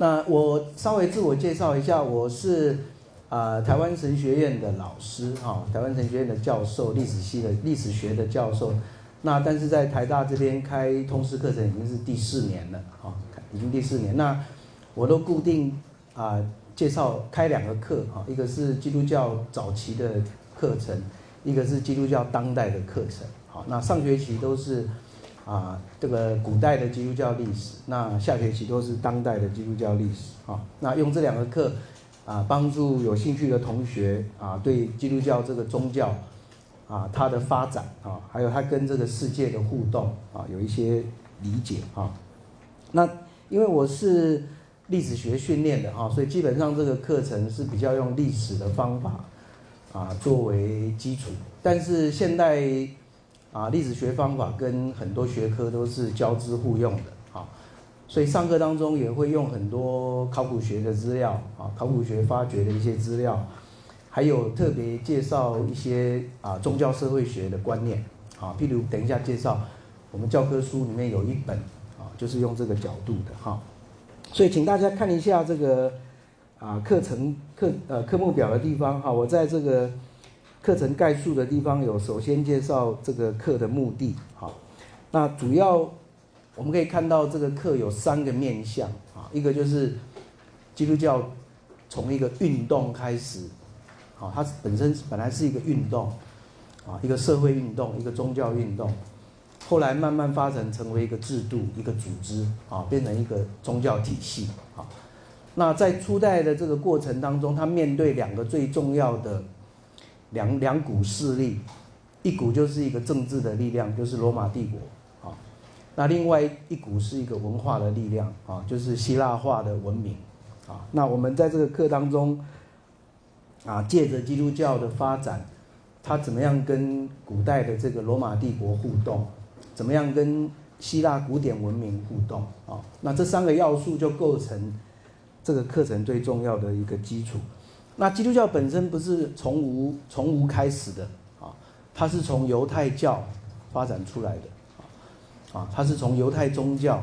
那我稍微自我介绍一下，我是啊台湾神学院的老师哈，台湾神学院的教授，历史系的历史学的教授。那但是在台大这边开通识课程已经是第四年了啊，已经第四年。那我都固定啊介绍开两个课哈，一个是基督教早期的课程，一个是基督教当代的课程。好，那上学期都是。啊，这个古代的基督教历史，那下学期都是当代的基督教历史啊。那用这两个课啊，帮助有兴趣的同学啊，对基督教这个宗教啊，它的发展啊，还有它跟这个世界的互动啊，有一些理解啊。那因为我是历史学训练的哈，所以基本上这个课程是比较用历史的方法啊作为基础，但是现代。啊，历史学方法跟很多学科都是交织互用的啊，所以上课当中也会用很多考古学的资料啊，考古学发掘的一些资料，还有特别介绍一些啊宗教社会学的观念啊，譬如等一下介绍我们教科书里面有一本啊，就是用这个角度的哈，所以请大家看一下这个啊课程课呃科目表的地方哈，我在这个。课程概述的地方有，首先介绍这个课的目的，好，那主要我们可以看到这个课有三个面向啊，一个就是基督教从一个运动开始，啊，它本身本来是一个运动，啊，一个社会运动，一个宗教运动，后来慢慢发展成为一个制度，一个组织，啊，变成一个宗教体系，啊，那在初代的这个过程当中，它面对两个最重要的。两两股势力，一股就是一个政治的力量，就是罗马帝国啊。那另外一股是一个文化的力量啊，就是希腊化的文明啊。那我们在这个课当中啊，借着基督教的发展，它怎么样跟古代的这个罗马帝国互动，怎么样跟希腊古典文明互动啊？那这三个要素就构成这个课程最重要的一个基础。那基督教本身不是从无从无开始的啊，它是从犹太教发展出来的啊，啊，它是从犹太宗教。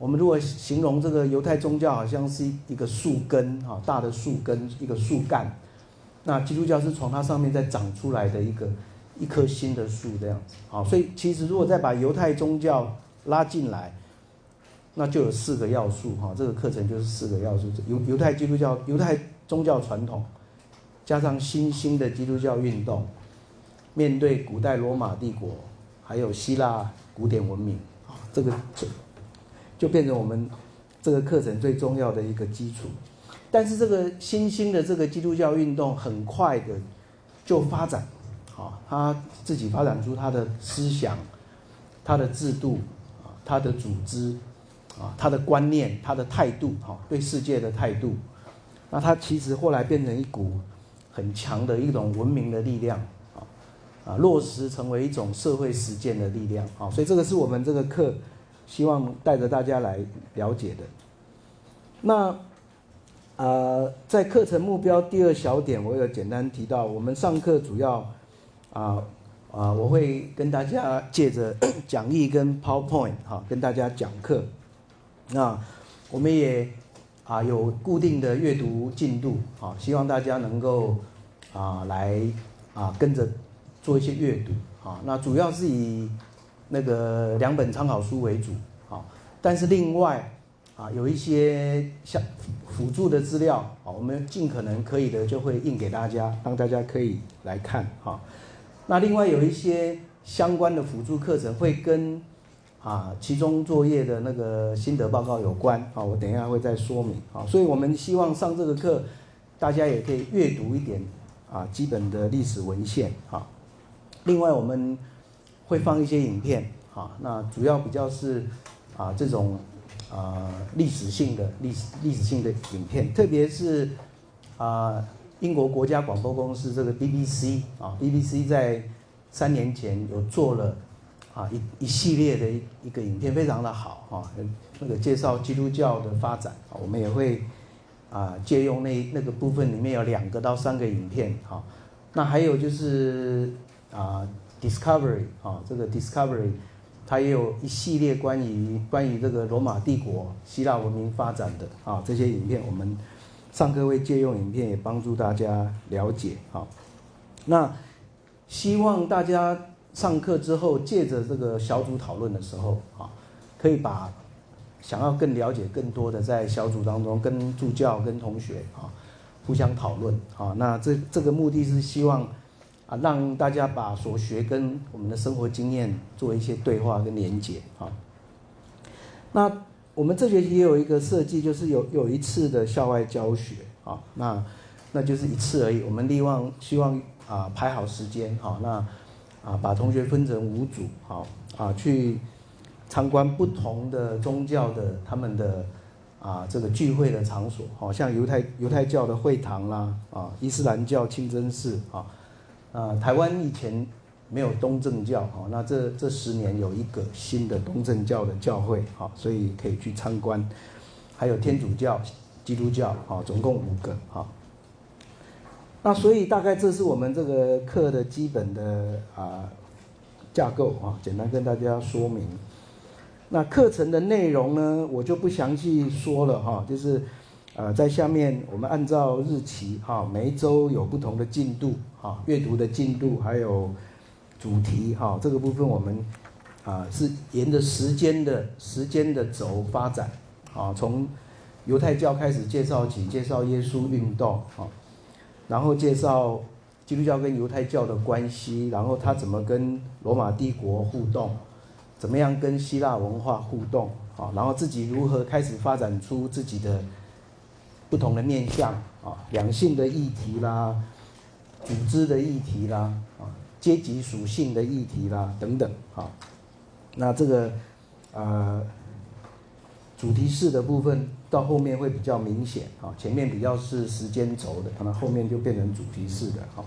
我们如果形容这个犹太宗教，好像是一个树根啊，大的树根，一个树干。那基督教是从它上面再长出来的一个一棵新的树这样子啊。所以其实如果再把犹太宗教拉进来，那就有四个要素哈。这个课程就是四个要素：犹犹太基督教犹太。宗教传统，加上新兴的基督教运动，面对古代罗马帝国，还有希腊古典文明啊，这个就就变成我们这个课程最重要的一个基础。但是这个新兴的这个基督教运动很快的就发展，啊，他自己发展出他的思想、他的制度啊、他的组织啊、他的观念、他的态度，哈，对世界的态度。那它其实后来变成一股很强的一种文明的力量啊啊，落实成为一种社会实践的力量啊，所以这个是我们这个课希望带着大家来了解的。那呃，在课程目标第二小点，我有简单提到，我们上课主要啊啊，我会跟大家借着 讲义跟 PowerPoint 哈，跟大家讲课。那我们也。啊，有固定的阅读进度，啊，希望大家能够啊来啊跟着做一些阅读，啊，那主要是以那个两本参考书为主，啊，但是另外啊有一些像辅助的资料，啊，我们尽可能可以的就会印给大家，让大家可以来看，哈，那另外有一些相关的辅助课程会跟。啊，其中作业的那个心得报告有关啊，我等一下会再说明啊。所以我们希望上这个课，大家也可以阅读一点啊基本的历史文献啊。另外我们会放一些影片啊，那主要比较是啊这种啊历史性的历史历史性的影片，特别是啊英国国家广播公司这个 BBC 啊，BBC 在三年前有做了。啊，一一系列的一一个影片非常的好哈，那个介绍基督教的发展啊，我们也会啊借用那那个部分里面有两个到三个影片哈，那还有就是啊 Discovery 啊，这个 Discovery 它也有一系列关于关于这个罗马帝国、希腊文明发展的啊这些影片，我们上课会借用影片，也帮助大家了解啊。那希望大家上课之后，借着这个小组讨论的时候啊，可以把想要更了解更多的，在小组当中跟助教、跟同学啊互相讨论啊。那这这个目的是希望。啊，让大家把所学跟我们的生活经验做一些对话跟连结啊。那我们这学期也有一个设计，就是有有一次的校外教学啊，那那就是一次而已。我们希望希望啊排好时间哈，那啊把同学分成五组好啊去参观不同的宗教的他们的啊这个聚会的场所，好像犹太犹太教的会堂啦啊，伊斯兰教清真寺啊。啊，台湾以前没有东正教，哈，那这这十年有一个新的东正教的教会，哈，所以可以去参观。还有天主教、基督教，哈，总共五个，哈。那所以大概这是我们这个课的基本的啊架构，啊，简单跟大家说明。那课程的内容呢，我就不详细说了，哈，就是。呃，在下面我们按照日期哈，每一周有不同的进度哈，阅读的进度还有主题哈，这个部分我们啊是沿着时间的时间的轴发展啊，从犹太教开始介绍起，介绍耶稣运动啊，然后介绍基督教跟犹太教的关系，然后他怎么跟罗马帝国互动，怎么样跟希腊文化互动啊，然后自己如何开始发展出自己的。不同的面向啊，两性的议题啦，组织的议题啦，啊，阶级属性的议题啦，等等啊。那这个呃主题式的部分到后面会比较明显啊，前面比较是时间轴的，可能后面就变成主题式的哈。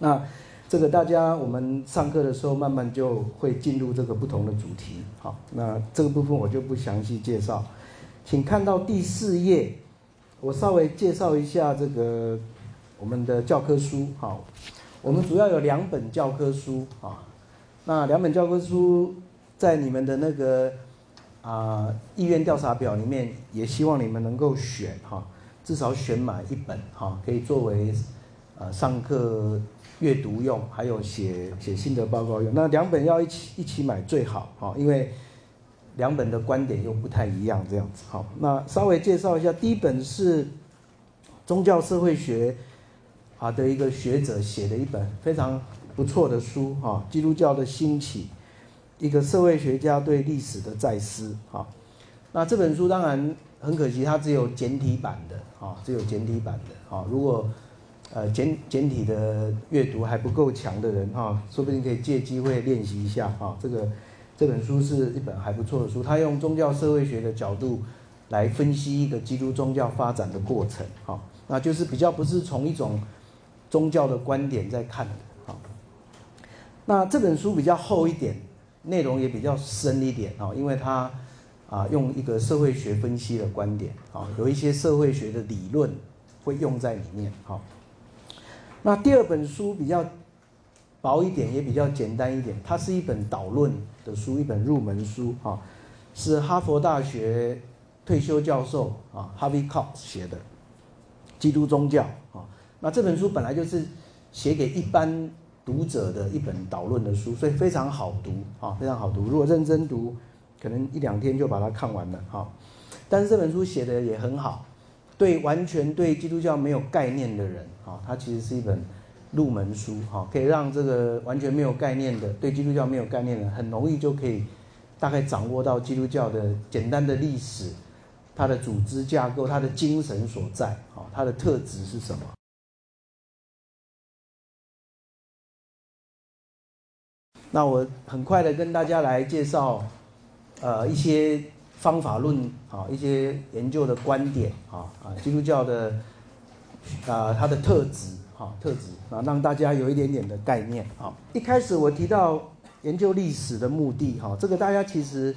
那这个大家我们上课的时候慢慢就会进入这个不同的主题好，那这个部分我就不详细介绍，请看到第四页。我稍微介绍一下这个我们的教科书，好，我们主要有两本教科书啊，那两本教科书在你们的那个啊意愿调查表里面，也希望你们能够选哈，至少选买一本哈，可以作为呃上课阅读用，还有写写心得报告用。那两本要一起一起买最好哈，因为。两本的观点又不太一样，这样子好。那稍微介绍一下，第一本是宗教社会学啊的一个学者写的一本非常不错的书哈，《基督教的兴起：一个社会学家对历史的再思》哈。那这本书当然很可惜，它只有简体版的啊，只有简体版的啊。如果呃简简体的阅读还不够强的人哈，说不定可以借机会练习一下哈，这个。这本书是一本还不错的书，它用宗教社会学的角度来分析一个基督宗教发展的过程，哈，那就是比较不是从一种宗教的观点在看的，哈。那这本书比较厚一点，内容也比较深一点，啊，因为它啊用一个社会学分析的观点，啊，有一些社会学的理论会用在里面，哈。那第二本书比较薄一点，也比较简单一点，它是一本导论。的书一本入门书啊，是哈佛大学退休教授啊，Harvey Cox 写的《基督宗教》啊。那这本书本来就是写给一般读者的一本导论的书，所以非常好读啊，非常好读。如果认真读，可能一两天就把它看完了哈。但是这本书写的也很好，对完全对基督教没有概念的人啊，它其实是一本。入门书哈，可以让这个完全没有概念的、对基督教没有概念的，很容易就可以大概掌握到基督教的简单的历史、它的组织架构、它的精神所在，哈，它的特质是什么？那我很快的跟大家来介绍，呃，一些方法论啊，一些研究的观点啊，啊，基督教的啊，它的特质。好，特质啊，让大家有一点点的概念。好，一开始我提到研究历史的目的，哈，这个大家其实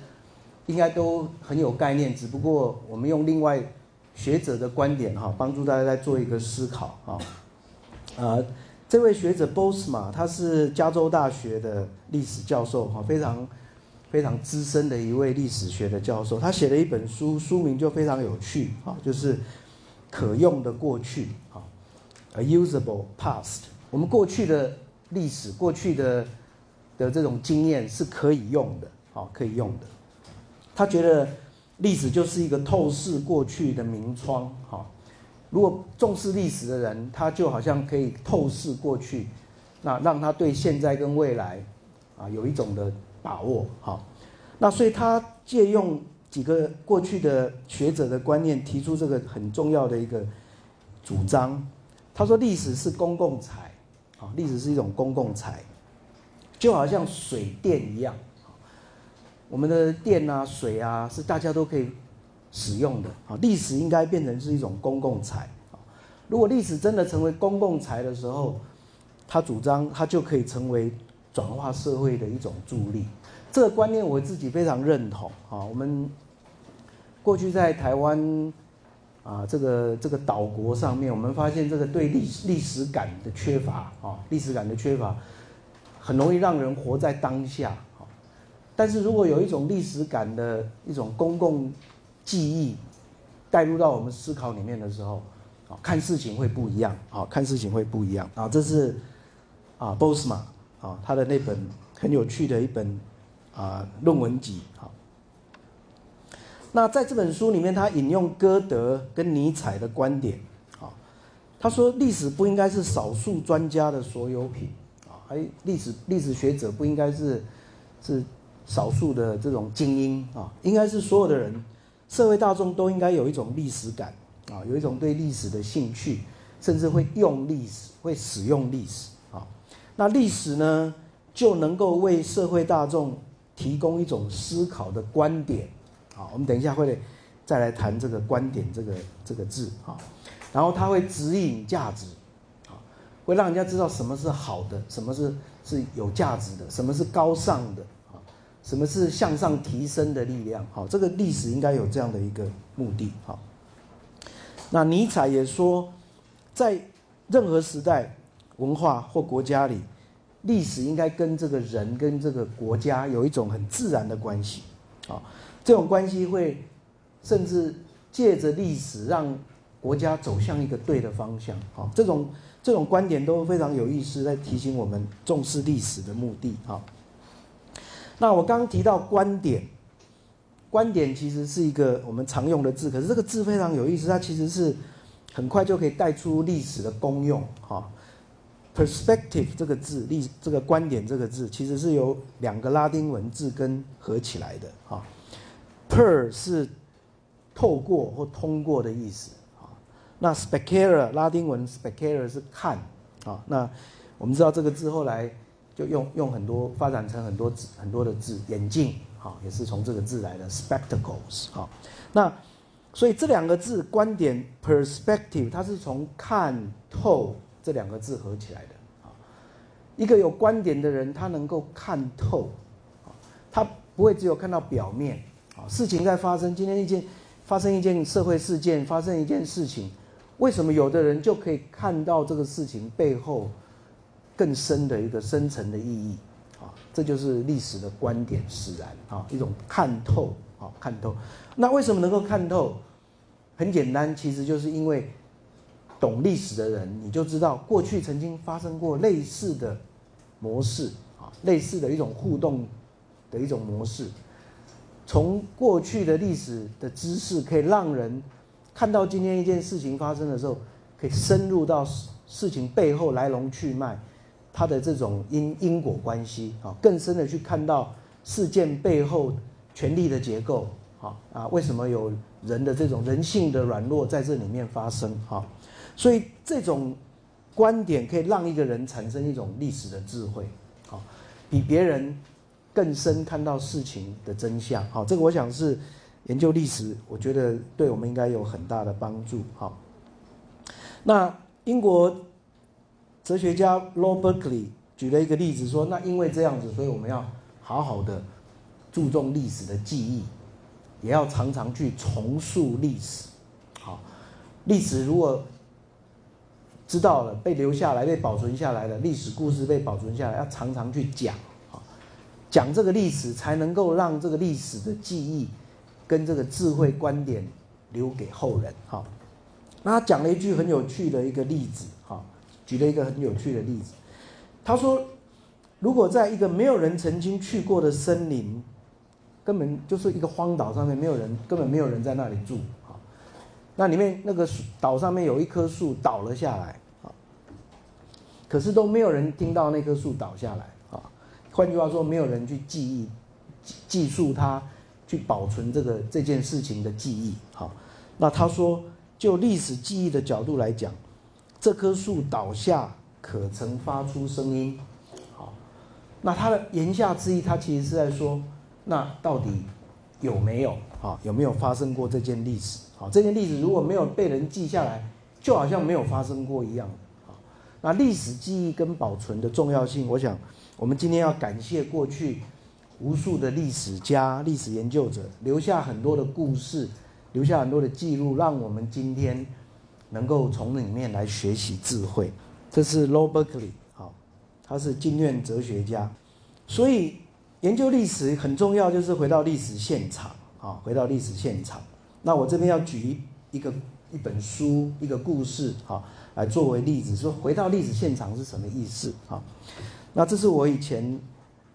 应该都很有概念，只不过我们用另外学者的观点，哈，帮助大家来做一个思考。啊，啊，这位学者 Bosma，他是加州大学的历史教授，哈，非常非常资深的一位历史学的教授，他写了一本书，书名就非常有趣哈，就是可用的过去哈，a usable past。我们过去的历史，过去的的这种经验是可以用的，哈，可以用的。他觉得历史就是一个透视过去的明窗，哈。如果重视历史的人，他就好像可以透视过去，那让他对现在跟未来，啊，有一种的把握，哈。那所以他借用几个过去的学者的观念，提出这个很重要的一个主张。他说，历史是公共财。啊，历史是一种公共财，就好像水电一样，我们的电啊、水啊是大家都可以使用的。啊，历史应该变成是一种公共财。如果历史真的成为公共财的时候，他主张他就可以成为转化社会的一种助力。这个观念我自己非常认同。啊，我们过去在台湾。啊，这个这个岛国上面，我们发现这个对历历史感的缺乏啊，历史感的缺乏，很容易让人活在当下啊。但是如果有一种历史感的一种公共记忆带入到我们思考里面的时候，啊，看事情会不一样啊，看事情会不一样啊。这是啊，Bosma 啊，他的那本很有趣的一本啊论文集啊。那在这本书里面，他引用歌德跟尼采的观点，啊，他说历史不应该是少数专家的所有品，啊，还历史历史学者不应该是是少数的这种精英啊，应该是所有的人，社会大众都应该有一种历史感，啊，有一种对历史的兴趣，甚至会用历史，会使用历史，啊，那历史呢就能够为社会大众提供一种思考的观点。啊，我们等一下会再来谈这个观点这个这个字啊，然后它会指引价值，啊，会让人家知道什么是好的，什么是是有价值的，什么是高尚的，什么是向上提升的力量。好，这个历史应该有这样的一个目的。好，那尼采也说，在任何时代、文化或国家里，历史应该跟这个人跟这个国家有一种很自然的关系。啊。这种关系会，甚至借着历史让国家走向一个对的方向。好，这种这种观点都非常有意思，在提醒我们重视历史的目的。好，那我刚提到观点，观点其实是一个我们常用的字，可是这个字非常有意思，它其实是很快就可以带出历史的功用。哈，perspective 这个字，历这个观点这个字，其实是由两个拉丁文字根合起来的。哈。Per 是透过或通过的意思啊，那 specere 拉丁文 specere 是看啊，那我们知道这个字后来就用用很多发展成很多字很多的字，眼镜啊也是从这个字来的 spectacles 啊，那所以这两个字观点 perspective 它是从看透这两个字合起来的啊，一个有观点的人他能够看透啊，他不会只有看到表面。啊，事情在发生。今天一件发生一件社会事件，发生一件事情，为什么有的人就可以看到这个事情背后更深的一个深层的意义？啊，这就是历史的观点使然啊，一种看透啊，看透。那为什么能够看透？很简单，其实就是因为懂历史的人，你就知道过去曾经发生过类似的模式啊，类似的一种互动的一种模式。从过去的历史的知识，可以让人看到今天一件事情发生的时候，可以深入到事情背后来龙去脉，它的这种因因果关系啊，更深的去看到事件背后权力的结构啊啊，为什么有人的这种人性的软弱在这里面发生啊？所以这种观点可以让一个人产生一种历史的智慧啊，比别人。更深看到事情的真相，好，这个我想是研究历史，我觉得对我们应该有很大的帮助，好。那英国哲学家 Lord Berkeley 举了一个例子，说，那因为这样子，所以我们要好好的注重历史的记忆，也要常常去重塑历史，好，历史如果知道了，被留下来，被保存下来了，历史故事被保存下来，要常常去讲。讲这个历史，才能够让这个历史的记忆跟这个智慧观点留给后人。好，那他讲了一句很有趣的一个例子，举了一个很有趣的例子。他说，如果在一个没有人曾经去过的森林，根本就是一个荒岛上面，没有人，根本没有人在那里住，那里面那个岛上面有一棵树倒了下来，啊，可是都没有人听到那棵树倒下来。啊换句话说，没有人去记忆、记述它，去保存这个这件事情的记忆。好，那他说，就历史记忆的角度来讲，这棵树倒下可曾发出声音？好，那他的言下之意，他其实是在说，那到底有没有啊？有没有发生过这件历史？好，这件历史如果没有被人记下来，就好像没有发生过一样。好，那历史记忆跟保存的重要性，我想。我们今天要感谢过去无数的历史家、历史研究者留下很多的故事，留下很多的记录，让我们今天能够从里面来学习智慧。这是 Low Berkeley，好，他是经验哲学家，所以研究历史很重要，就是回到历史现场啊，回到历史现场。那我这边要举一个一本书、一个故事啊，来作为例子，说回到历史现场是什么意思啊？那这是我以前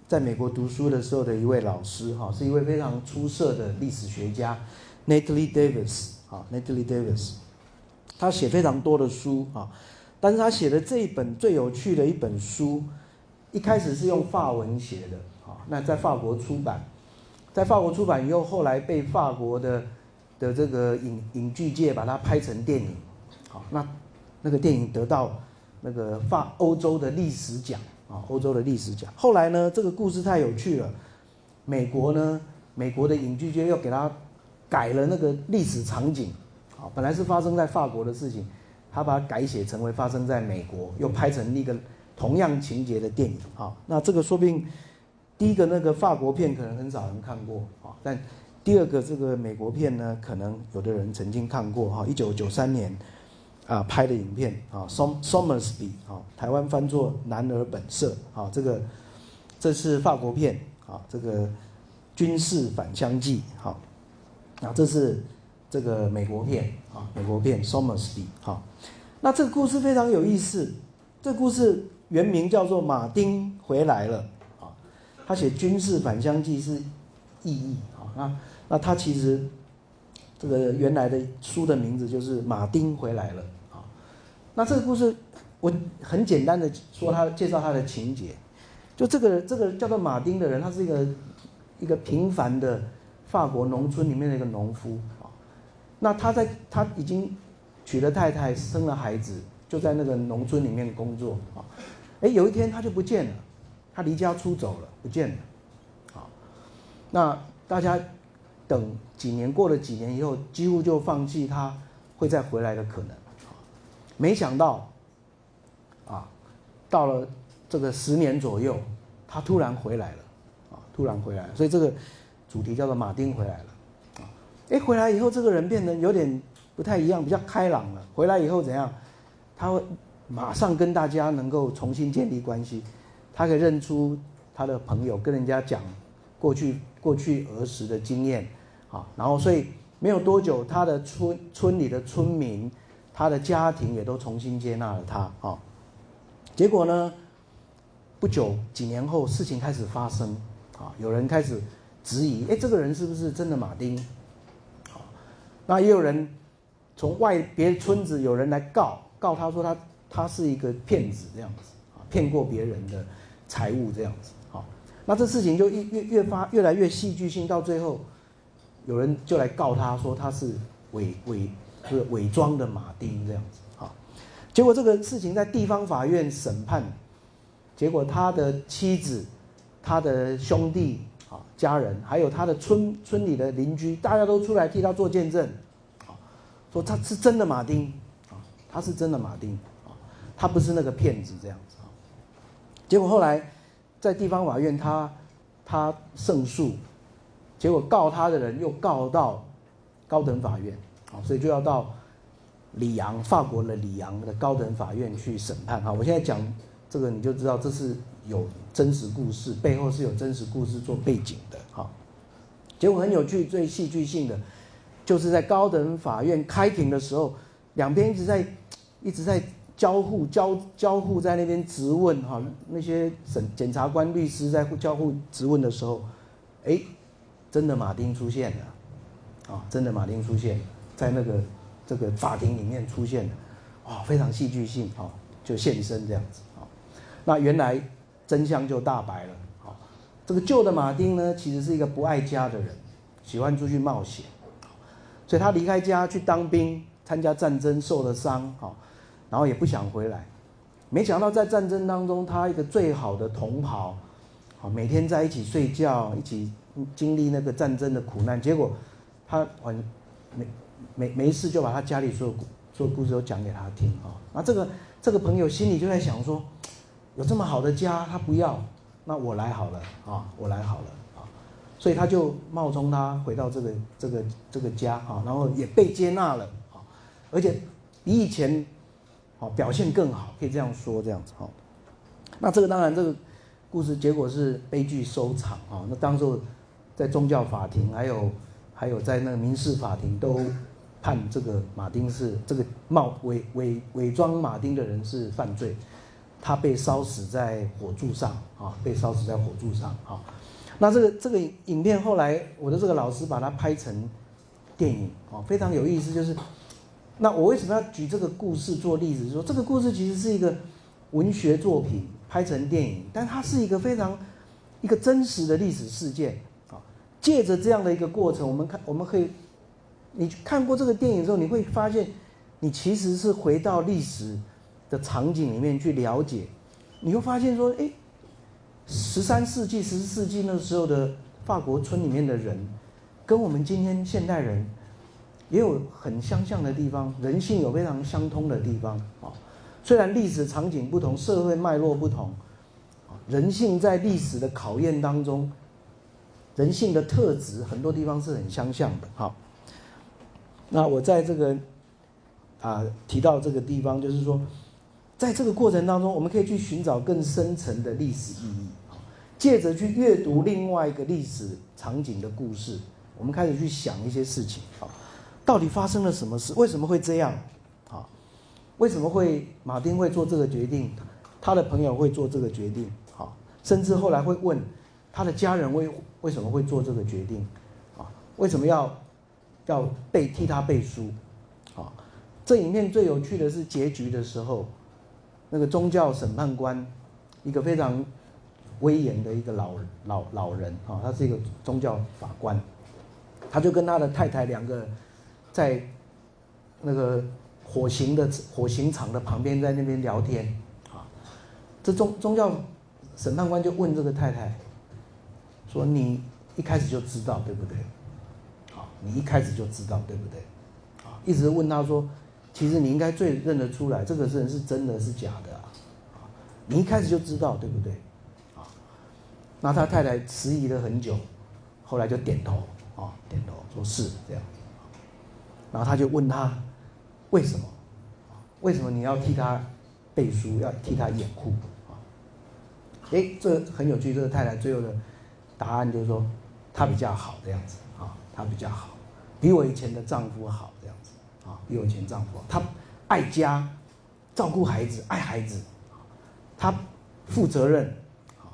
在美国读书的时候的一位老师，哈，是一位非常出色的历史学家，Natalie Davis，啊，Natalie Davis，他写非常多的书，啊，但是他写的这一本最有趣的一本书，一开始是用法文写的，啊，那在法国出版，在法国出版以后，后来被法国的的这个影影剧界把它拍成电影，好，那那个电影得到那个法欧洲的历史奖。啊，欧洲的历史奖。后来呢，这个故事太有趣了。美国呢，美国的影剧界又给他改了那个历史场景。啊，本来是发生在法国的事情，他把它改写成为发生在美国，又拍成一个同样情节的电影。啊，那这个说不定第一个那个法国片可能很少人看过。啊，但第二个这个美国片呢，可能有的人曾经看过。哈，一九九三年。啊，拍的影片啊 Somersby 啊，台湾翻作《男儿本色》啊，这个这是法国片啊，这个军事返乡记好，啊，这是这个美国片啊，美国片 Somersby 好，那这个故事非常有意思，这个故事原名叫做《马丁回来了》啊，他写军事返乡记是意义啊，那那他其实。这个原来的书的名字就是《马丁回来了》啊。那这个故事我很简单的说，他介绍他的情节。就这个这个叫做马丁的人，他是一个一个平凡的法国农村里面的一个农夫。那他在他已经娶了太太，生了孩子，就在那个农村里面工作啊。哎，有一天他就不见了，他离家出走了，不见了。啊，那大家。等几年过了几年以后，几乎就放弃他会再回来的可能。没想到，啊，到了这个十年左右，他突然回来了，啊，突然回来了。所以这个主题叫做马丁回来了。哎，回来以后这个人变得有点不太一样，比较开朗了。回来以后怎样？他会马上跟大家能够重新建立关系，他可以认出他的朋友，跟人家讲过去过去儿时的经验。啊，然后所以没有多久，他的村村里的村民，他的家庭也都重新接纳了他啊。结果呢，不久几年后，事情开始发生啊，有人开始质疑，哎，这个人是不是真的马丁？那也有人从外别村子有人来告告他说他他是一个骗子这样子啊，骗过别人的财物这样子啊。那这事情就越越发越来越戏剧性，到最后。有人就来告他说他是伪伪是伪装的马丁这样子啊，结果这个事情在地方法院审判，结果他的妻子、他的兄弟啊、家人，还有他的村村里的邻居，大家都出来替他做见证，啊，说他是真的马丁啊，他是真的马丁啊，他不是那个骗子这样子啊。结果后来在地方法院他他胜诉。结果告他的人又告到高等法院，啊，所以就要到里昂，法国的里昂的高等法院去审判。哈，我现在讲这个你就知道这是有真实故事，背后是有真实故事做背景的。好，结果很有趣，最戏剧性的，就是在高等法院开庭的时候，两边一直在一直在交互交交互在那边质问哈，那些审检察官、律师在交互质问的时候，哎，真的马丁出现了，啊，真的马丁出现在那个这个法庭里面出现了，哇，非常戏剧性啊，就现身这样子啊，那原来真相就大白了，好，这个旧的马丁呢，其实是一个不爱家的人，喜欢出去冒险，所以他离开家去当兵，参加战争受了伤，哈。然后也不想回来，没想到在战争当中，他一个最好的同袍，啊，每天在一起睡觉，一起经历那个战争的苦难。结果他完没没没事，就把他家里所有所有故事都讲给他听啊。那这个这个朋友心里就在想说，有这么好的家，他不要，那我来好了啊，我来好了啊。所以他就冒充他回到这个这个这个家啊，然后也被接纳了啊，而且比以前。好，表现更好，可以这样说，这样子哈。那这个当然，这个故事结果是悲剧收场啊。那当时在宗教法庭，还有还有在那个民事法庭，都判这个马丁是这个冒伪伪伪装马丁的人是犯罪，他被烧死在火柱上啊，被烧死在火柱上啊。那这个这个影片后来，我的这个老师把它拍成电影啊，非常有意思，就是。那我为什么要举这个故事做例子？说这个故事其实是一个文学作品拍成电影，但它是一个非常一个真实的历史事件啊。借着这样的一个过程，我们看我们可以，你看过这个电影之后，你会发现你其实是回到历史的场景里面去了解，你会发现说，哎，十三世纪、十四世纪那时候的法国村里面的人，跟我们今天现代人。也有很相像的地方，人性有非常相通的地方啊。虽然历史场景不同，社会脉络不同，人性在历史的考验当中，人性的特质很多地方是很相像的。好，那我在这个啊提到这个地方，就是说，在这个过程当中，我们可以去寻找更深层的历史意义，借着去阅读另外一个历史场景的故事，我们开始去想一些事情啊。到底发生了什么事？为什么会这样？啊，为什么会马丁会做这个决定？他的朋友会做这个决定？好，甚至后来会问他的家人为为什么会做这个决定？啊，为什么要要背替他背书？啊，这里面最有趣的是结局的时候，那个宗教审判官，一个非常威严的一个老老老人啊，他是一个宗教法官，他就跟他的太太两个。在那个火刑的火刑场的旁边，在那边聊天啊。这宗宗教审判官就问这个太太说：“你一开始就知道对不对？啊，你一开始就知道对不对？啊，一直问他说，其实你应该最认得出来，这个人是真的是假的啊？你一开始就知道对不对？啊，那他太太迟疑了很久，后来就点头啊，点头说是这样。”然后他就问他，为什么？为什么你要替他背书，要替他掩护？啊，哎，这很有趣。这个太太最后的答案就是说，他比较好这样子啊，他比较好，比我以前的丈夫好这样啊，比我以前丈夫好。他爱家，照顾孩子，爱孩子，他负责任，啊，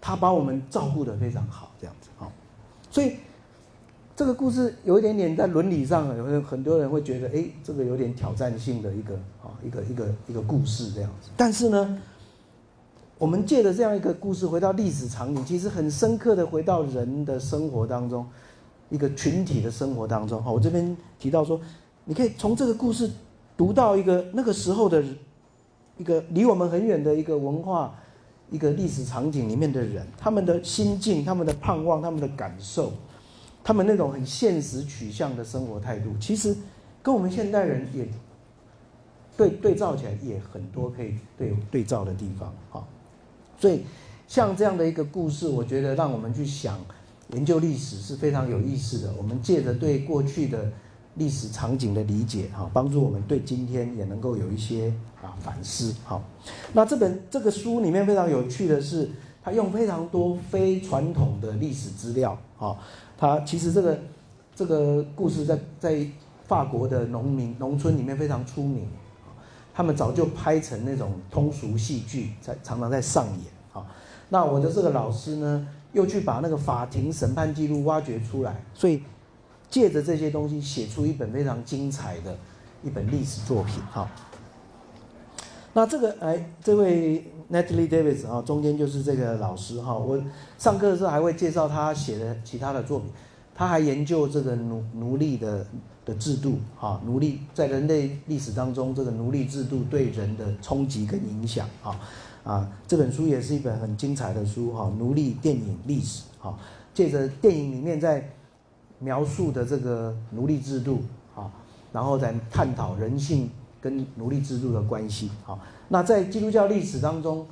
他把我们照顾的非常好这样子啊，所以。这个故事有一点点在伦理上，有很多人会觉得，哎，这个有点挑战性的一个啊，一个一个一个故事这样子。但是呢，我们借着这样一个故事回到历史场景，其实很深刻的回到人的生活当中，一个群体的生活当中。哈，我这边提到说，你可以从这个故事读到一个那个时候的，一个离我们很远的一个文化，一个历史场景里面的人，他们的心境、他们的盼望、他们的感受。他们那种很现实取向的生活态度，其实跟我们现代人也对 对照起来也很多可以对对照的地方啊。所以像这样的一个故事，我觉得让我们去想研究历史是非常有意思的。我们借着对过去的历史场景的理解，哈，帮助我们对今天也能够有一些啊反思。好，那这本这个书里面非常有趣的是。他用非常多非传统的历史资料啊。他其实这个这个故事在在法国的农民农村里面非常出名，他们早就拍成那种通俗戏剧，在常常在上演啊。那我的这个老师呢，又去把那个法庭审判记录挖掘出来，所以借着这些东西写出一本非常精彩的一本历史作品哈。那这个哎，这位 Natalie Davis 啊，中间就是这个老师哈。我上课的时候还会介绍他写的其他的作品。他还研究这个奴奴隶的的制度啊，奴隶在人类历史当中，这个奴隶制度对人的冲击跟影响啊啊。这本书也是一本很精彩的书哈，奴隶电影历史哈，借着电影里面在描述的这个奴隶制度啊，然后再探讨人性。跟奴隶制度的关系，好，那在基督教历史当中，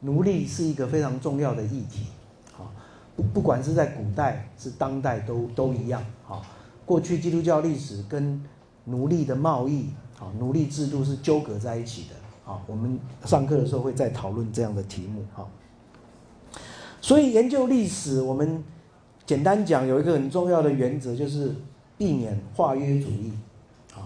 奴隶是一个非常重要的议题，好，不不管是在古代是当代都都一样，好，过去基督教历史跟奴隶的贸易，好，奴隶制度是纠葛在一起的，好，我们上课的时候会再讨论这样的题目，好，所以研究历史，我们简单讲有一个很重要的原则，就是避免化约主义。啊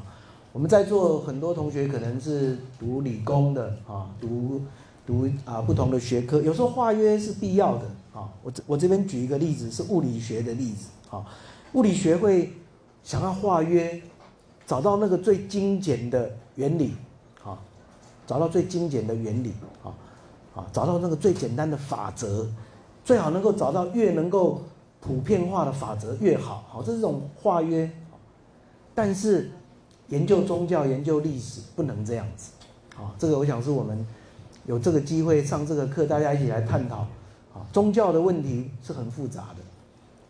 我们在座很多同学可能是读理工的啊，读读啊不同的学科，有时候化约是必要的啊。我这我这边举一个例子，是物理学的例子啊。物理学会想要化约，找到那个最精简的原理啊，找到最精简的原理啊啊，找到那个最简单的法则，最好能够找到越能够普遍化的法则越好。好，这是种化约，但是。研究宗教、研究历史不能这样子，啊，这个我想是我们有这个机会上这个课，大家一起来探讨。啊，宗教的问题是很复杂的，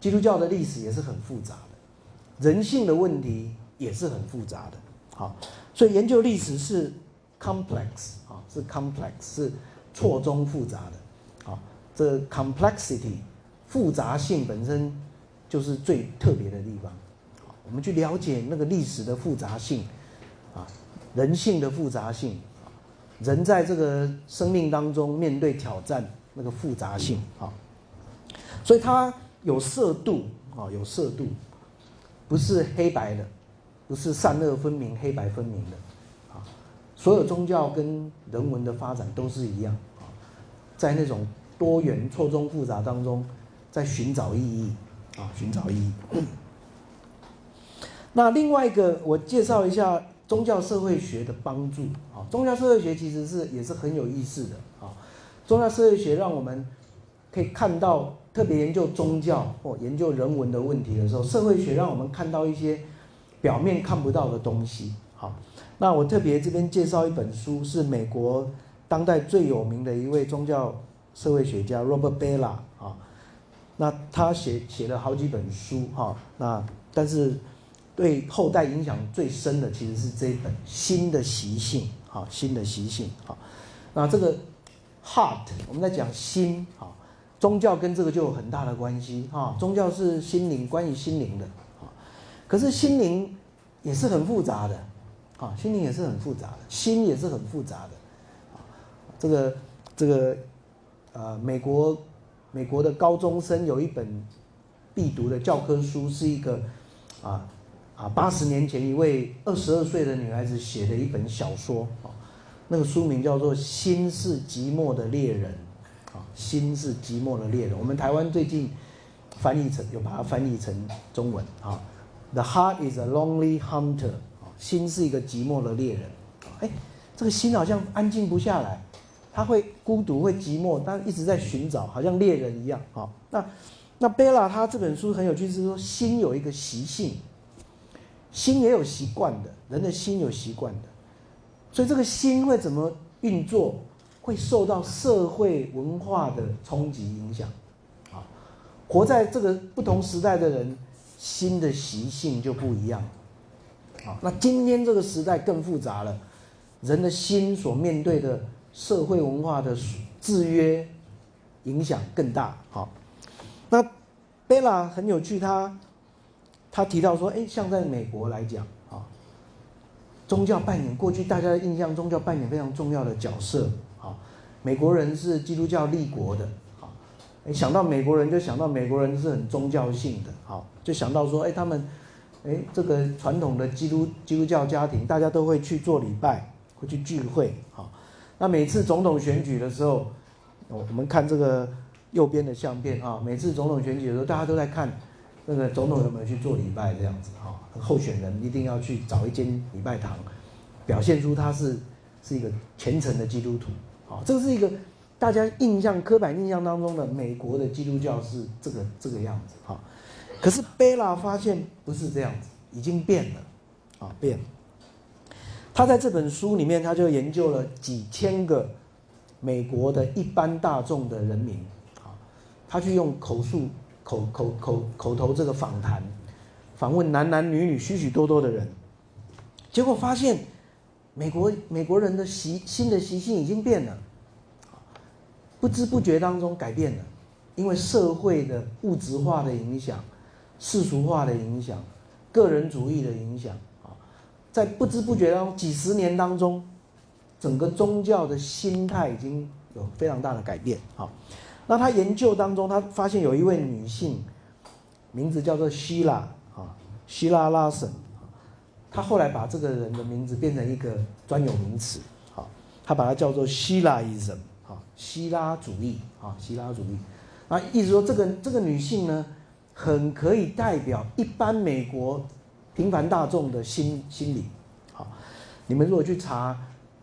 基督教的历史也是很复杂的，人性的问题也是很复杂的。好，所以研究历史是 complex 啊，是 complex 是错综复杂的。啊，这 complexity 复杂性本身就是最特别的地方。我们去了解那个历史的复杂性，啊，人性的复杂性，人在这个生命当中面对挑战那个复杂性啊，所以它有色度啊，有色度，不是黑白的，不是善恶分明、黑白分明的啊。所有宗教跟人文的发展都是一样啊，在那种多元、错综复杂当中，在寻找意义啊，寻找意义。那另外一个，我介绍一下宗教社会学的帮助啊。宗教社会学其实是也是很有意思的啊。宗教社会学让我们可以看到，特别研究宗教或研究人文的问题的时候，社会学让我们看到一些表面看不到的东西。好，那我特别这边介绍一本书，是美国当代最有名的一位宗教社会学家 Robert Bella。那他写写了好几本书哈。那但是。对后代影响最深的其实是这一本《新的习性》哈，《新的习性》哈。那这个 heart，我们在讲心哈，宗教跟这个就有很大的关系哈。宗教是心灵，关于心灵的啊。可是心灵也是很复杂的啊，心灵也是很复杂的，心也是很复杂的啊。这个这个呃，美国美国的高中生有一本必读的教科书，是一个啊。啊，八十年前一位二十二岁的女孩子写的一本小说啊，那个书名叫做《心是寂寞的猎人》啊，心是寂寞的猎人。我们台湾最近翻译成，有把它翻译成中文啊，《The Heart is a Lonely Hunter》啊，心是一个寂寞的猎人。哎，这个心好像安静不下来，他会孤独，会寂寞，但一直在寻找，好像猎人一样啊。那那贝拉他这本书很有趣，是说心有一个习性。心也有习惯的，人的心有习惯的，所以这个心会怎么运作，会受到社会文化的冲击影响。啊，活在这个不同时代的人，心的习性就不一样。啊，那今天这个时代更复杂了，人的心所面对的社会文化的制约影响更大。好，那贝拉很有趣，他。他提到说：“哎，像在美国来讲啊，宗教扮演过去大家的印象，宗教扮演非常重要的角色啊。美国人是基督教立国的啊，想到美国人就想到美国人是很宗教性的，好，就想到说，哎，他们，哎，这个传统的基督基督教家庭，大家都会去做礼拜，会去聚会，好，那每次总统选举的时候，我我们看这个右边的相片啊，每次总统选举的时候，大家都在看那个总统有没有去做礼拜这样子，哈，候选人一定要去找一间礼拜堂，表现出他是是一个虔诚的基督徒，啊，这是一个。大家印象刻板印象当中的美国的基督教是这个这个样子哈，可是贝拉发现不是这样子，已经变了，啊变了。他在这本书里面，他就研究了几千个美国的一般大众的人民，啊，他去用口述口口口口头这个访谈，访问男男女女许许多多的人，结果发现美国美国人的习新的习性已经变了。不知不觉当中改变了，因为社会的物质化的影响、世俗化的影响、个人主义的影响，在不知不觉当中几十年当中，整个宗教的心态已经有非常大的改变啊。那他研究当中，他发现有一位女性，名字叫做希拉啊，希拉拉森他后来把这个人的名字变成一个专有名词啊，他把它叫做希腊伊人。希拉主义啊，希拉主义，啊，意思说这个这个女性呢，很可以代表一般美国平凡大众的心心理。好，你们如果去查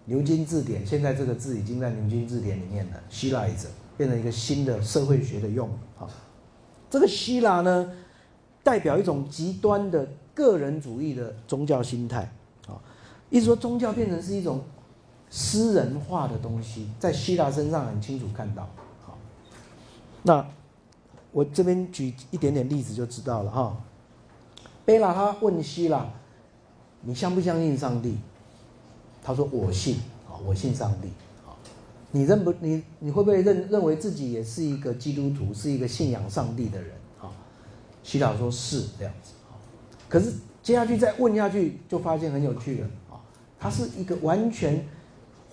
牛津字典，现在这个字已经在牛津字典里面了，希腊者变成一个新的社会学的用语。好，这个希腊呢，代表一种极端的个人主义的宗教心态。啊，意思说宗教变成是一种。私人化的东西在希腊身上很清楚看到，好，那我这边举一点点例子就知道了哈。贝拉他问希拉：“你相不相信上帝？”他说：“我信，啊，我信上帝。”啊，你认不你你会不会认认为自己也是一个基督徒，是一个信仰上帝的人？啊，希拉说是这样子。啊，可是接下去再问下去，就发现很有趣了。啊，她是一个完全。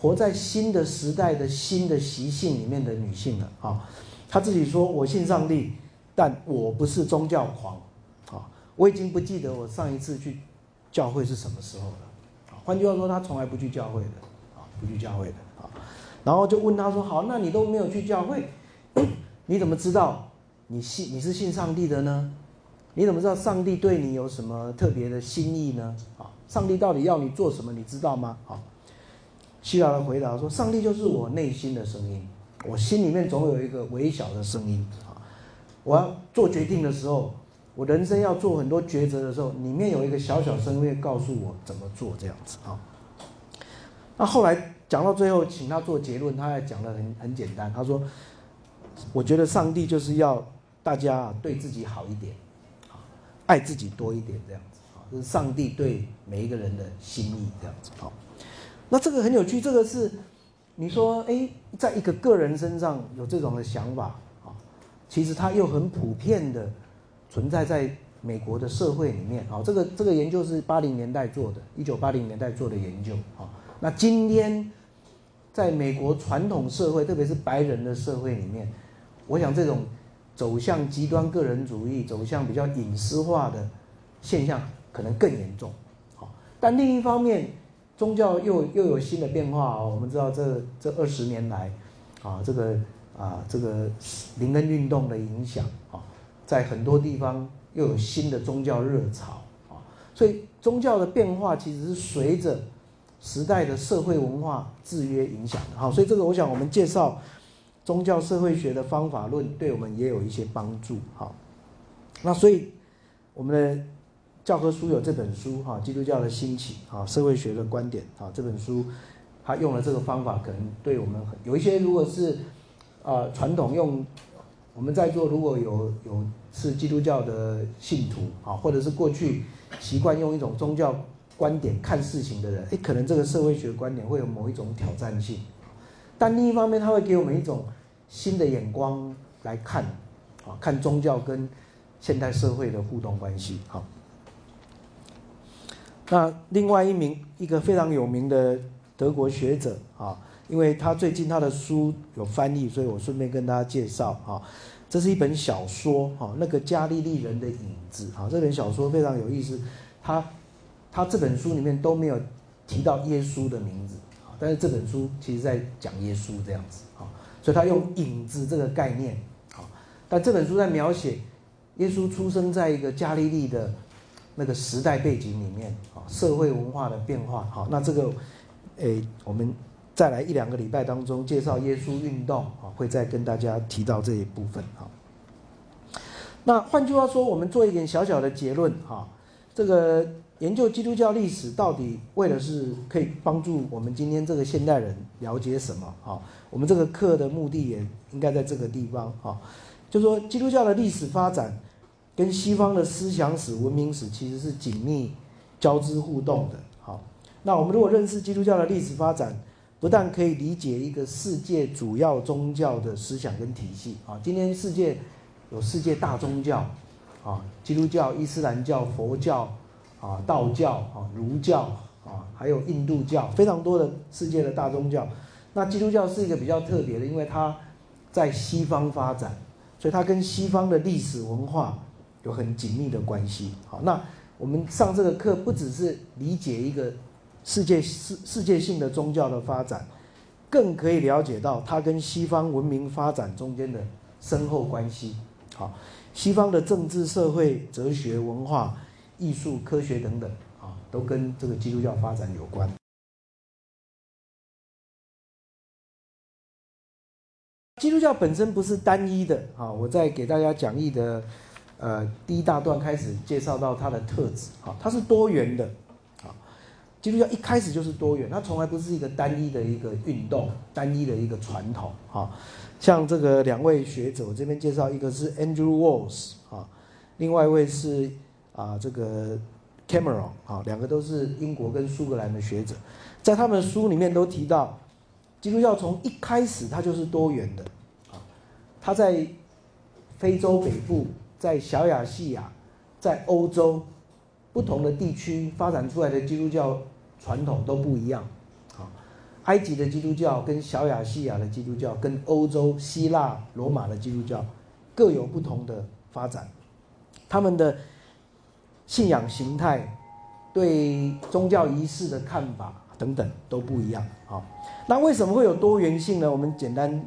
活在新的时代的新的习性里面的女性了啊，她自己说：“我信上帝，但我不是宗教狂。”我已经不记得我上一次去教会是什么时候了。啊，换句话说，他从来不去教会的，啊，不去教会的啊。然后就问他说：“好，那你都没有去教会，你怎么知道你信你是信上帝的呢？你怎么知道上帝对你有什么特别的心意呢？啊，上帝到底要你做什么？你知道吗？啊？”希腊的回答说：“上帝就是我内心的声音，我心里面总有一个微小的声音啊。我要做决定的时候，我人生要做很多抉择的时候，里面有一个小小声音告诉我怎么做这样子啊。那后来讲到最后，请他做结论，他也讲的很很简单。他说：我觉得上帝就是要大家对自己好一点，爱自己多一点这样子啊，这是上帝对每一个人的心意这样子啊。”那这个很有趣，这个是你说，哎，在一个个人身上有这种的想法啊，其实他又很普遍的存在在美国的社会里面啊。这个这个研究是八零年代做的，一九八零年代做的研究啊。那今天在美国传统社会，特别是白人的社会里面，我想这种走向极端个人主义、走向比较隐私化的现象可能更严重。好，但另一方面。宗教又又有新的变化哦。我们知道这这二十年来，啊，这个啊这个灵恩运动的影响啊，在很多地方又有新的宗教热潮啊，所以宗教的变化其实是随着时代的社会文化制约影响的哈。所以这个我想我们介绍宗教社会学的方法论，对我们也有一些帮助哈。那所以我们的。教科书有这本书哈，基督教的兴起啊，社会学的观点啊，这本书它用了这个方法，可能对我们有一些如果是啊传统用我们在座如果有有是基督教的信徒啊，或者是过去习惯用一种宗教观点看事情的人，哎，可能这个社会学观点会有某一种挑战性，但另一方面，他会给我们一种新的眼光来看啊，看宗教跟现代社会的互动关系好。那另外一名一个非常有名的德国学者啊，因为他最近他的书有翻译，所以我顺便跟大家介绍啊。这是一本小说哈，那个加利利人的影子哈，这本小说非常有意思，他他这本书里面都没有提到耶稣的名字啊，但是这本书其实在讲耶稣这样子啊，所以他用影子这个概念啊，但这本书在描写耶稣出生在一个加利利的那个时代背景里面啊，社会文化的变化好，那这个诶我们。再来一两个礼拜当中介绍耶稣运动啊，会再跟大家提到这一部分哈。那换句话说，我们做一点小小的结论哈，这个研究基督教历史到底为了是可以帮助我们今天这个现代人了解什么啊？我们这个课的目的也应该在这个地方啊，就说基督教的历史发展跟西方的思想史、文明史其实是紧密交织互动的。好，那我们如果认识基督教的历史发展，不但可以理解一个世界主要宗教的思想跟体系啊，今天世界有世界大宗教啊，基督教、伊斯兰教、佛教啊、道教啊、儒教啊，还有印度教，非常多的世界的大宗教。那基督教是一个比较特别的，因为它在西方发展，所以它跟西方的历史文化有很紧密的关系。好，那我们上这个课不只是理解一个。世界世世界性的宗教的发展，更可以了解到它跟西方文明发展中间的深厚关系。好，西方的政治、社会、哲学、文化、艺术、科学等等，啊，都跟这个基督教发展有关。基督教本身不是单一的，啊，我在给大家讲义的，呃，第一大段开始介绍到它的特质，啊，它是多元的。基督教一开始就是多元，它从来不是一个单一的一个运动，单一的一个传统啊。像这个两位学者，我这边介绍，一个是 Andrew Walls 啊，另外一位是啊这个 Cameron 啊，两个都是英国跟苏格兰的学者，在他们书里面都提到，基督教从一开始它就是多元的啊，它在非洲北部，在小亚细亚，在欧洲不同的地区发展出来的基督教。传统都不一样，啊，埃及的基督教跟小亚细亚的基督教跟欧洲希腊罗马的基督教各有不同的发展，他们的信仰形态、对宗教仪式的看法等等都不一样，啊，那为什么会有多元性呢？我们简单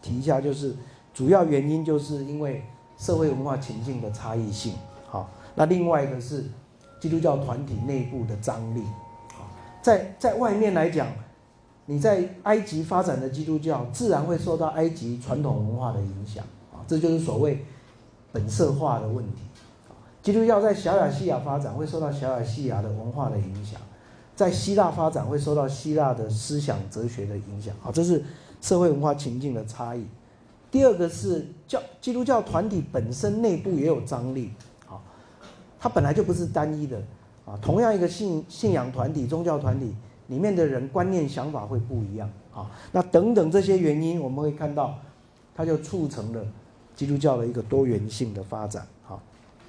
提一下，就是主要原因就是因为社会文化情境的差异性，好，那另外一个是基督教团体内部的张力。在在外面来讲，你在埃及发展的基督教，自然会受到埃及传统文化的影响啊，这就是所谓本色化的问题。基督教在小亚细亚发展，会受到小亚细亚的文化的影响；在希腊发展，会受到希腊的思想哲学的影响。啊，这是社会文化情境的差异。第二个是教基督教团体本身内部也有张力，它本来就不是单一的。啊，同样一个信信仰团体、宗教团体里面的人观念想法会不一样啊。那等等这些原因，我们会看到，它就促成了基督教的一个多元性的发展。哈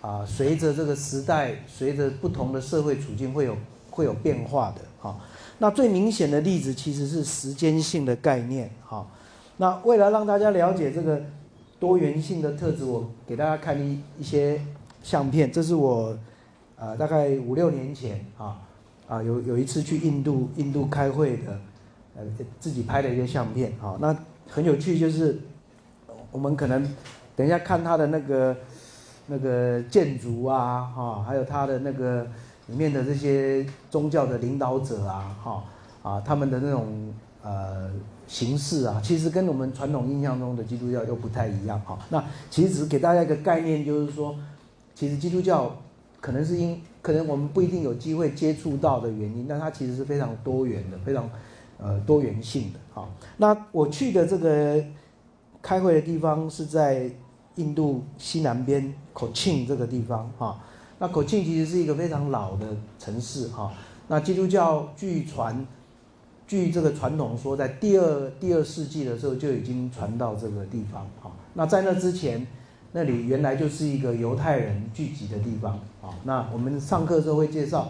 啊，随着这个时代，随着不同的社会处境，会有会有变化的。哈，那最明显的例子其实是时间性的概念。哈，那为了让大家了解这个多元性的特质，我给大家看一一些相片。这是我。呃，大概五六年前啊，啊有有一次去印度印度开会的，呃自己拍的一些相片啊，那很有趣，就是我们可能等一下看他的那个那个建筑啊，哈，还有他的那个里面的这些宗教的领导者啊，哈啊他们的那种呃形式啊，其实跟我们传统印象中的基督教又不太一样哈。那其实给大家一个概念，就是说，其实基督教。可能是因可能我们不一定有机会接触到的原因，但它其实是非常多元的，非常呃多元性的。好，那我去的这个开会的地方是在印度西南边口庆这个地方哈。那口庆其实是一个非常老的城市哈。那基督教据传，据这个传统说，在第二第二世纪的时候就已经传到这个地方哈。那在那之前。那里原来就是一个犹太人聚集的地方啊。那我们上课时候会介绍，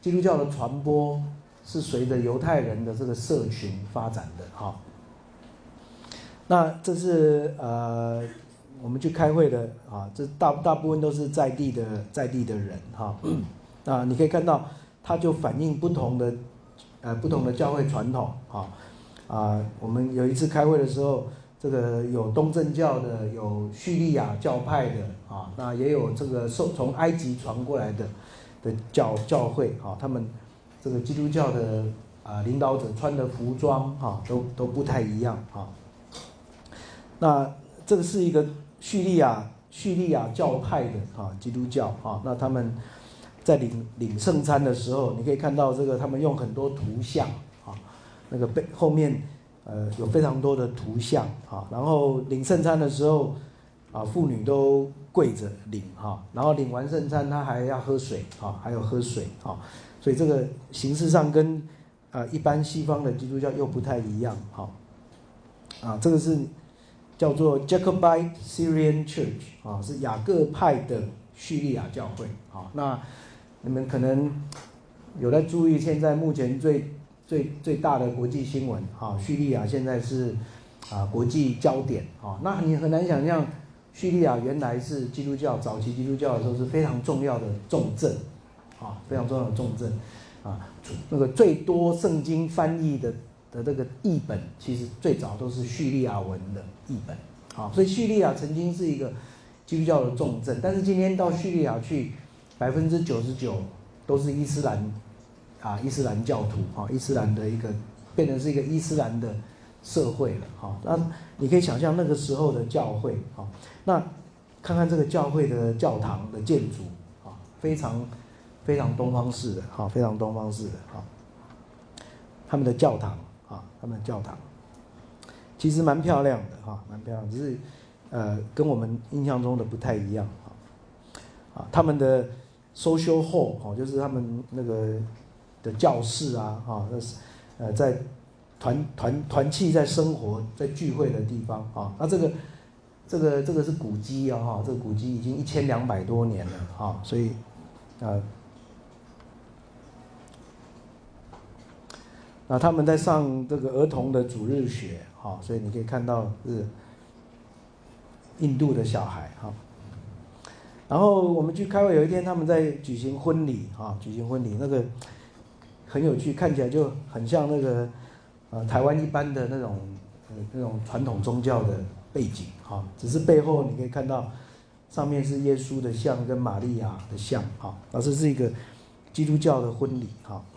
基督教的传播是随着犹太人的这个社群发展的哈。那这是呃我们去开会的啊，这大大部分都是在地的在地的人哈。啊，你可以看到，它就反映不同的呃不同的教会传统啊啊。我们有一次开会的时候，这个有东正教的，有叙利亚教派的啊，那也有这个受从埃及传过来的的教教会啊，他们这个基督教的啊领导者穿的服装哈都都不太一样啊。那这个是一个叙利亚叙利亚教派的啊基督教啊，那他们在领领圣餐的时候，你可以看到这个他们用很多图像啊，那个背后面呃有非常多的图像啊，然后领圣餐的时候啊，妇女都跪着领哈，然后领完圣餐他还要喝水啊，还有喝水啊，所以这个形式上跟啊一般西方的基督教又不太一样哈，啊这个是。叫做 Jacobite Syrian Church 啊，是雅各派的叙利亚教会啊。那你们可能有在注意，现在目前最最最大的国际新闻啊，叙利亚现在是啊国际焦点啊。那你很难想象，叙利亚原来是基督教早期基督教的时候是非常重要的重镇啊，非常重要的重镇啊。那个最多圣经翻译的。的这个译本其实最早都是叙利亚文的译本，啊，所以叙利亚曾经是一个基督教的重镇，但是今天到叙利亚去，百分之九十九都是伊斯兰啊，伊斯兰教徒啊，伊斯兰的一个变成是一个伊斯兰的社会了，哈，那你可以想象那个时候的教会，哈，那看看这个教会的教堂的建筑，啊，非常非常东方式的，哈，非常东方式的，哈，他们的教堂。啊，他们的教堂其实蛮漂亮的哈，蛮漂亮，只是呃跟我们印象中的不太一样啊。啊，他们的 social hall 哦，就是他们那个的教室啊，哈，那是呃在团团团契在生活在聚会的地方啊。那这个这个这个是古迹啊，哈，这个古迹已经一千两百多年了啊，所以啊。那他们在上这个儿童的主日学，哈，所以你可以看到是印度的小孩，哈。然后我们去开会，有一天他们在举行婚礼，哈，举行婚礼，那个很有趣，看起来就很像那个呃台湾一般的那种呃那种传统宗教的背景，哈，只是背后你可以看到上面是耶稣的像跟玛利亚的像，哈，那这是一个基督教的婚礼，哈。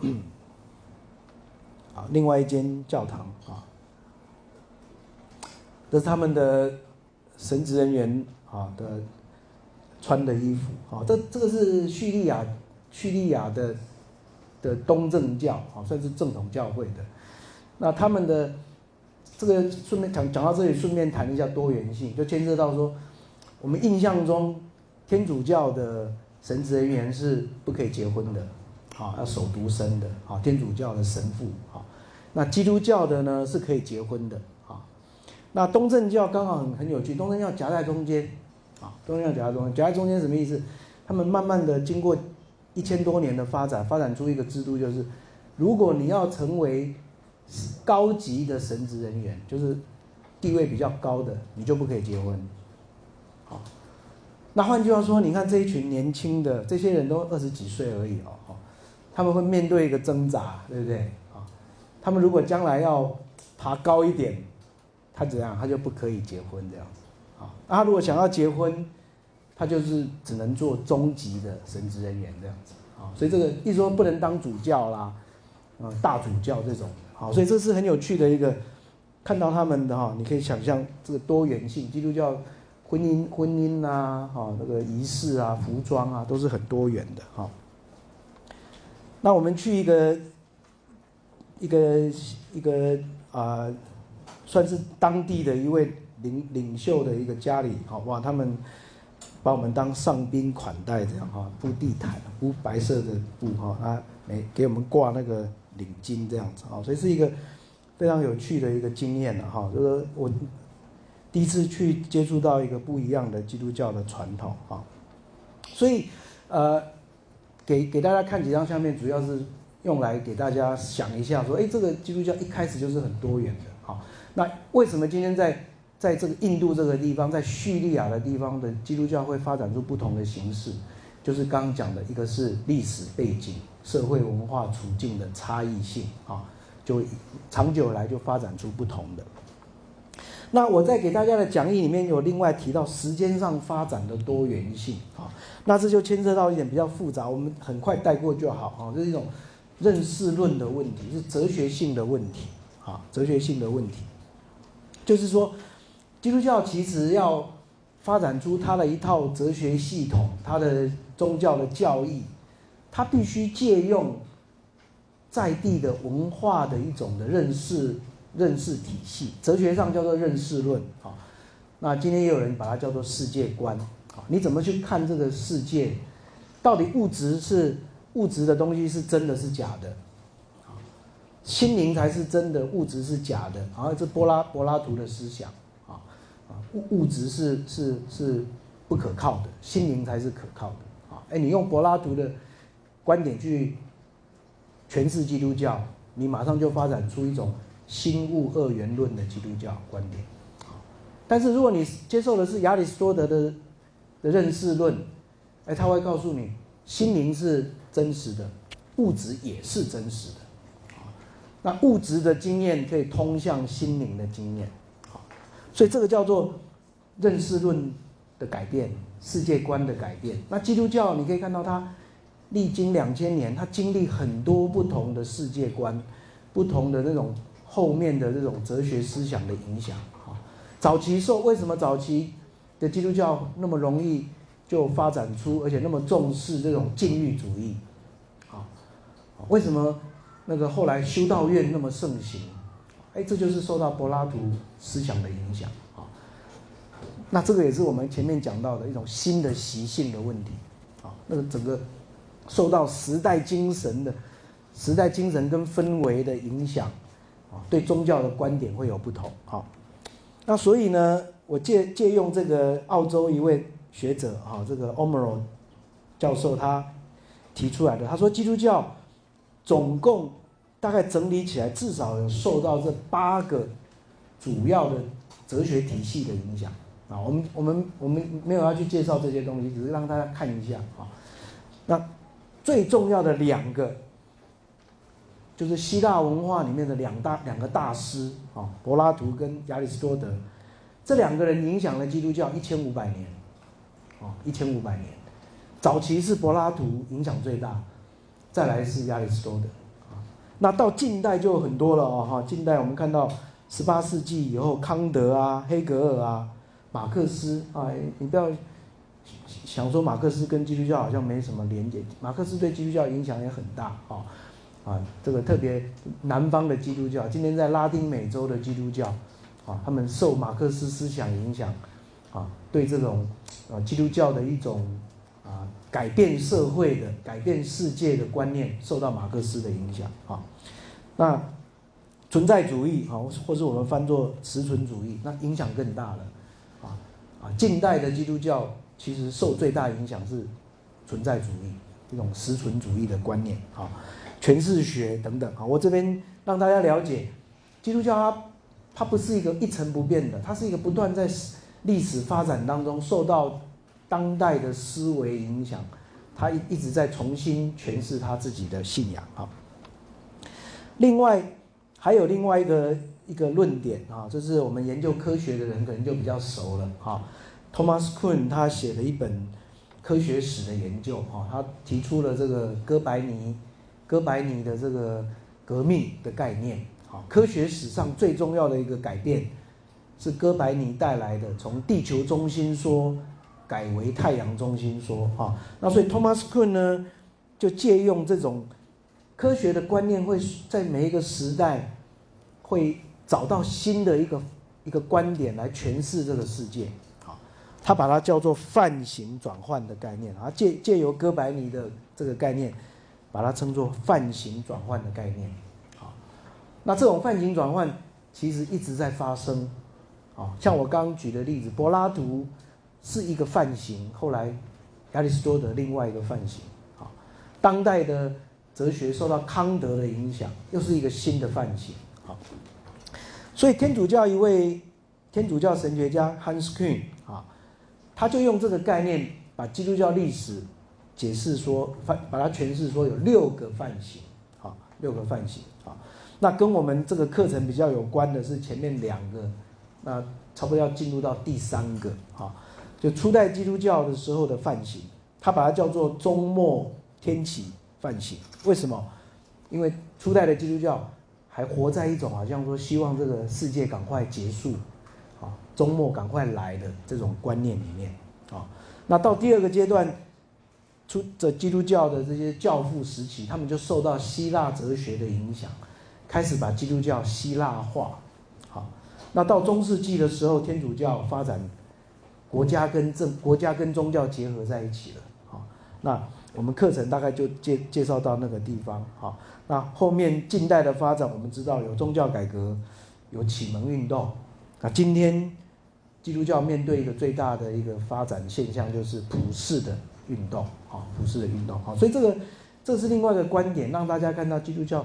啊，另外一间教堂啊，这是他们的神职人员啊的穿的衣服啊，这这个是叙利亚叙利亚的的东正教啊，算是正统教会的。那他们的这个顺便讲讲到这里，顺便谈一下多元性，就牵涉到说，我们印象中天主教的神职人员是不可以结婚的。啊，要守独身的啊，天主教的神父啊，那基督教的呢是可以结婚的啊。那东正教刚好很很有趣，东正教夹在中间啊，东正教夹在中间，夹在中间什么意思？他们慢慢的经过一千多年的发展，发展出一个制度，就是如果你要成为高级的神职人员，就是地位比较高的，你就不可以结婚。好，那换句话说，你看这一群年轻的这些人都二十几岁而已哦。他们会面对一个挣扎，对不对啊？他们如果将来要爬高一点，他怎样？他就不可以结婚这样子啊。他如果想要结婚，他就是只能做中级的神职人员这样子啊。所以这个一说不能当主教啦，啊，大主教这种好，所以这是很有趣的一个看到他们的哈，你可以想象这个多元性，基督教婚姻婚姻啊，哈，那个仪式啊，服装啊，都是很多元的哈。那我们去一个一个一个啊，算是当地的一位领领袖的一个家里，好哇，他们把我们当上宾款待这样哈，铺地毯，铺白色的布哈，啊，没给我们挂那个领巾这样子啊，所以是一个非常有趣的一个经验了哈，就是我第一次去接触到一个不一样的基督教的传统啊，所以呃。给给大家看几张相片，主要是用来给大家想一下，说，哎，这个基督教一开始就是很多元的，好，那为什么今天在在这个印度这个地方，在叙利亚的地方的基督教会发展出不同的形式，就是刚刚讲的一个是历史背景、社会文化处境的差异性啊，就长久来就发展出不同的。那我在给大家的讲义里面有另外提到时间上发展的多元性啊，那这就牵涉到一点比较复杂，我们很快带过就好啊，这是一种认识论的问题，是哲学性的问题啊，哲学性的问题，就是说，基督教其实要发展出它的一套哲学系统，它的宗教的教义，它必须借用在地的文化的一种的认识。认识体系，哲学上叫做认识论啊。那今天也有人把它叫做世界观啊。你怎么去看这个世界？到底物质是物质的东西是真的是假的？啊，心灵才是真的，物质是假的。然后这柏拉柏拉图的思想啊，物物质是是是不可靠的，心灵才是可靠的啊。哎，你用柏拉图的观点去诠释基督教，你马上就发展出一种。心物二元论的基督教观点，但是如果你接受的是亚里士多德的的认识论，哎，他会告诉你，心灵是真实的，物质也是真实的，啊那物质的经验可以通向心灵的经验，所以这个叫做认识论的改变，世界观的改变。那基督教你可以看到，它历经两千年，它经历很多不同的世界观，不同的那种。后面的这种哲学思想的影响，啊，早期受为什么早期的基督教那么容易就发展出，而且那么重视这种禁欲主义，啊，为什么那个后来修道院那么盛行？哎，这就是受到柏拉图思想的影响，啊，那这个也是我们前面讲到的一种新的习性的问题，啊，那个整个受到时代精神的时代精神跟氛围的影响啊。对宗教的观点会有不同，好，那所以呢，我借借用这个澳洲一位学者，啊，这个 Omron 教授他提出来的，他说基督教总共大概整理起来，至少有受到这八个主要的哲学体系的影响啊。我们我们我们没有要去介绍这些东西，只是让大家看一下啊。那最重要的两个。就是希腊文化里面的两大两个大师啊，柏拉图跟亚里士多德，这两个人影响了基督教一千五百年，哦，一千五百年，早期是柏拉图影响最大，再来是亚里士多德，那到近代就很多了哦，哈，近代我们看到十八世纪以后，康德啊、黑格尔啊、马克思啊，你不要想说马克思跟基督教好像没什么连接，马克思对基督教影响也很大啊。啊，这个特别南方的基督教，今天在拉丁美洲的基督教，啊，他们受马克思思想影响，啊，对这种啊基督教的一种改变社会的、改变世界的观念，受到马克思的影响啊。那存在主义啊，或是我们翻作实存主义，那影响更大了，啊啊，近代的基督教其实受最大影响是存在主义这种实存主义的观念啊。诠释学等等啊，我这边让大家了解，基督教它它不是一个一成不变的，它是一个不断在历史发展当中受到当代的思维影响，他一一直在重新诠释他自己的信仰啊。另外还有另外一个一个论点啊，就是我们研究科学的人可能就比较熟了哈。Thomas Kuhn 他写了一本科学史的研究哈，他提出了这个哥白尼。哥白尼的这个革命的概念，哈，科学史上最重要的一个改变，是哥白尼带来的，从地球中心说改为太阳中心说，哈，那所以 Thomas Kuhn 呢，就借用这种科学的观念，会在每一个时代会找到新的一个一个观点来诠释这个世界，好，他把它叫做泛型转换的概念，啊，借借由哥白尼的这个概念。把它称作泛型转换的概念，好，那这种泛型转换其实一直在发生，啊，像我刚刚举的例子，柏拉图是一个范型，后来亚里士多德另外一个范型，啊，当代的哲学受到康德的影响，又是一个新的范型，好，所以天主教一位天主教神学家 Hans Küng 啊，他就用这个概念把基督教历史解释说，把它诠释说有六个范型，啊，六个范型。啊。那跟我们这个课程比较有关的是前面两个，那差不多要进入到第三个。啊，就初代基督教的时候的范型，他把它叫做终末天启范型。为什么？因为初代的基督教还活在一种好像说希望这个世界赶快结束。啊周末赶快来的这种观念里面啊，那到第二个阶段，出这基督教的这些教父时期，他们就受到希腊哲学的影响，开始把基督教希腊化。好，那到中世纪的时候，天主教发展国家跟政国家跟宗教结合在一起了。好，那我们课程大概就介介绍到那个地方。好，那后面近代的发展，我们知道有宗教改革，有启蒙运动。那今天。基督教面对一个最大的一个发展现象，就是普世的运动，好，普世的运动，好，所以这个这是另外一个观点，让大家看到基督教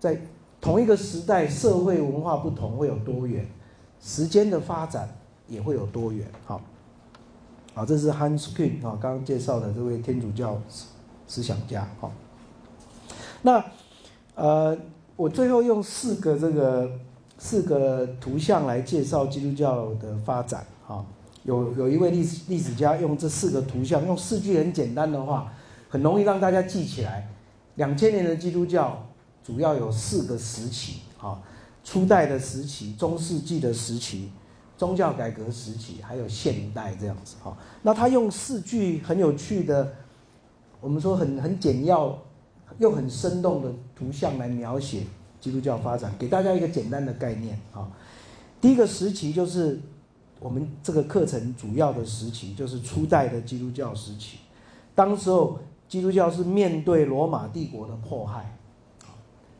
在同一个时代，社会文化不同会有多远，时间的发展也会有多远，好，好，这是 Hans Küng 啊，刚刚介绍的这位天主教思想家，好，那呃，我最后用四个这个。四个图像来介绍基督教的发展，哈，有有一位历史历史家用这四个图像，用四句很简单的话，很容易让大家记起来。两千年的基督教主要有四个时期，哈，初代的时期、中世纪的时期、宗教改革时期，还有现代这样子，哈。那他用四句很有趣的，我们说很很简要又很生动的图像来描写。基督教发展，给大家一个简单的概念啊。第一个时期就是我们这个课程主要的时期，就是初代的基督教时期。当时候基督教是面对罗马帝国的迫害，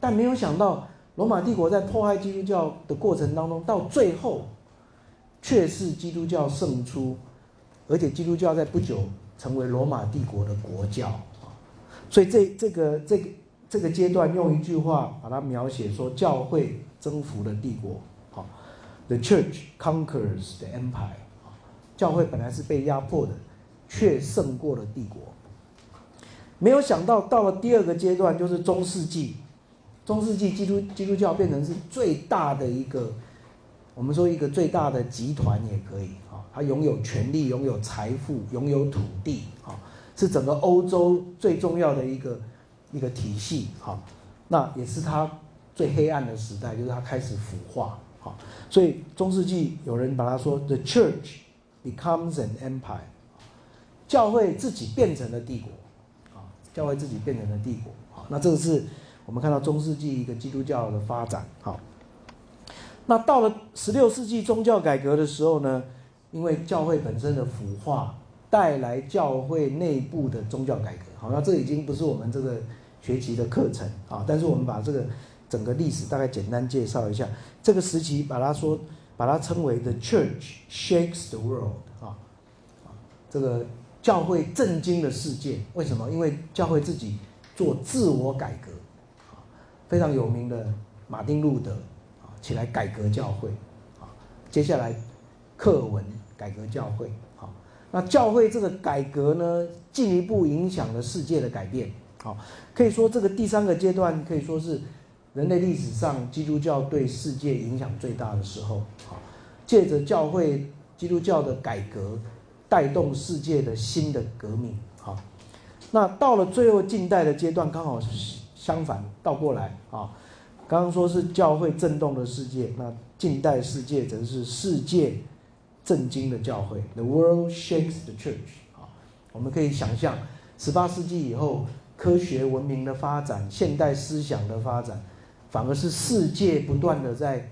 但没有想到罗马帝国在迫害基督教的过程当中，到最后却是基督教胜出，而且基督教在不久成为罗马帝国的国教啊。所以这这个这个。这个阶段用一句话把它描写说，教会征服了帝国，好，The Church conquers the empire，教会本来是被压迫的，却胜过了帝国。没有想到到了第二个阶段，就是中世纪，中世纪基督基督教变成是最大的一个，我们说一个最大的集团也可以啊，它拥有权力，拥有财富，拥有土地，啊，是整个欧洲最重要的一个。一个体系，好，那也是它最黑暗的时代，就是它开始腐化，好，所以中世纪有人把它说，the church becomes an empire，教会自己变成了帝国，啊，教会自己变成了帝国，好，那这个是我们看到中世纪一个基督教的发展，好，那到了十六世纪宗教改革的时候呢，因为教会本身的腐化带来教会内部的宗教改革，好，那这已经不是我们这个。学习的课程啊，但是我们把这个整个历史大概简单介绍一下。这个时期把它说，把它称为 The Church Shakes the World 啊，啊，这个教会震惊了世界。为什么？因为教会自己做自我改革，啊，非常有名的马丁路德，起来改革教会，啊，接下来课文改革教会，好，那教会这个改革呢，进一步影响了世界的改变。好，可以说这个第三个阶段可以说是人类历史上基督教对世界影响最大的时候。好，借着教会基督教的改革，带动世界的新的革命。好，那到了最后近代的阶段，刚好相反倒过来啊。刚刚说是教会震动了世界，那近代世界则是世界震惊的教会。The world shakes the church。好，我们可以想象，十八世纪以后。科学文明的发展，现代思想的发展，反而是世界不断的在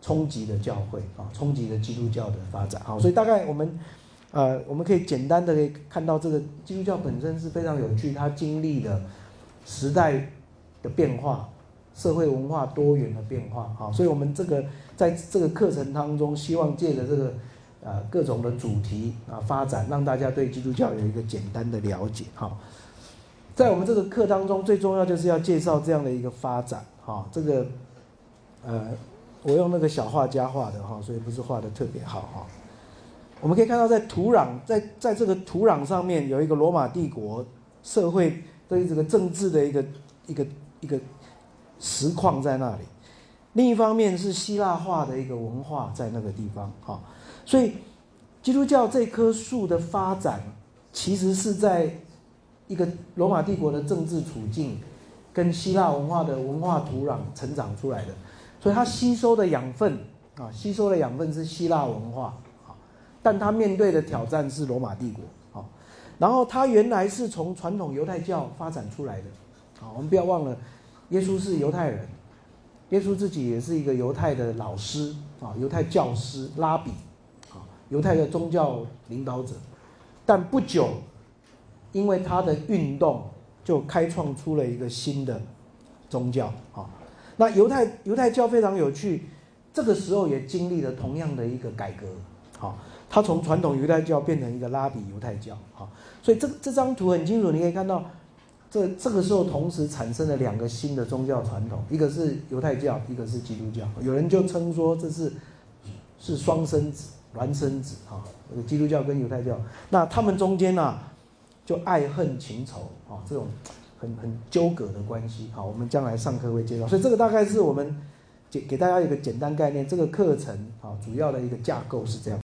冲击的教会啊，冲击的基督教的发展啊。所以大概我们，呃，我们可以简单的可以看到，这个基督教本身是非常有趣，它经历的时代的变化，社会文化多元的变化啊。所以我们这个在这个课程当中，希望借着这个呃各种的主题啊发展，让大家对基督教有一个简单的了解哈。在我们这个课当中，最重要就是要介绍这样的一个发展，哈，这个，呃，我用那个小画家画的哈，所以不是画的特别好哈。我们可以看到，在土壤在在这个土壤上面有一个罗马帝国社会对这个政治的一个一个一个实况在那里。另一方面是希腊化的一个文化在那个地方哈，所以基督教这棵树的发展，其实是在一个罗马帝国的政治处境跟希腊文化的文化土壤成长出来的。所以它吸收的养分啊，吸收的养分是希腊文化啊，但它面对的挑战是罗马帝国啊。然后它原来是从传统犹太教发展出来的啊，我们不要忘了，耶稣是犹太人，耶稣自己也是一个犹太的老师啊，犹太教师拉比啊，犹太的宗教领导者。但不久，因为他的运动，就开创出了一个新的宗教啊。那犹太犹太教非常有趣，这个时候也经历了同样的一个改革，好，他从传统犹太教变成一个拉比犹太教，好，所以这这张图很清楚，你可以看到，这这个时候同时产生了两个新的宗教传统，一个是犹太教，一个是基督教，有人就称说这是是双生子、孪生子，哈，基督教跟犹太教，那他们中间呢，就爱恨情仇，啊，这种。很很纠葛的关系，好，我们将来上课会介绍，所以这个大概是我们给给大家一个简单概念，这个课程啊，主要的一个架构是这样。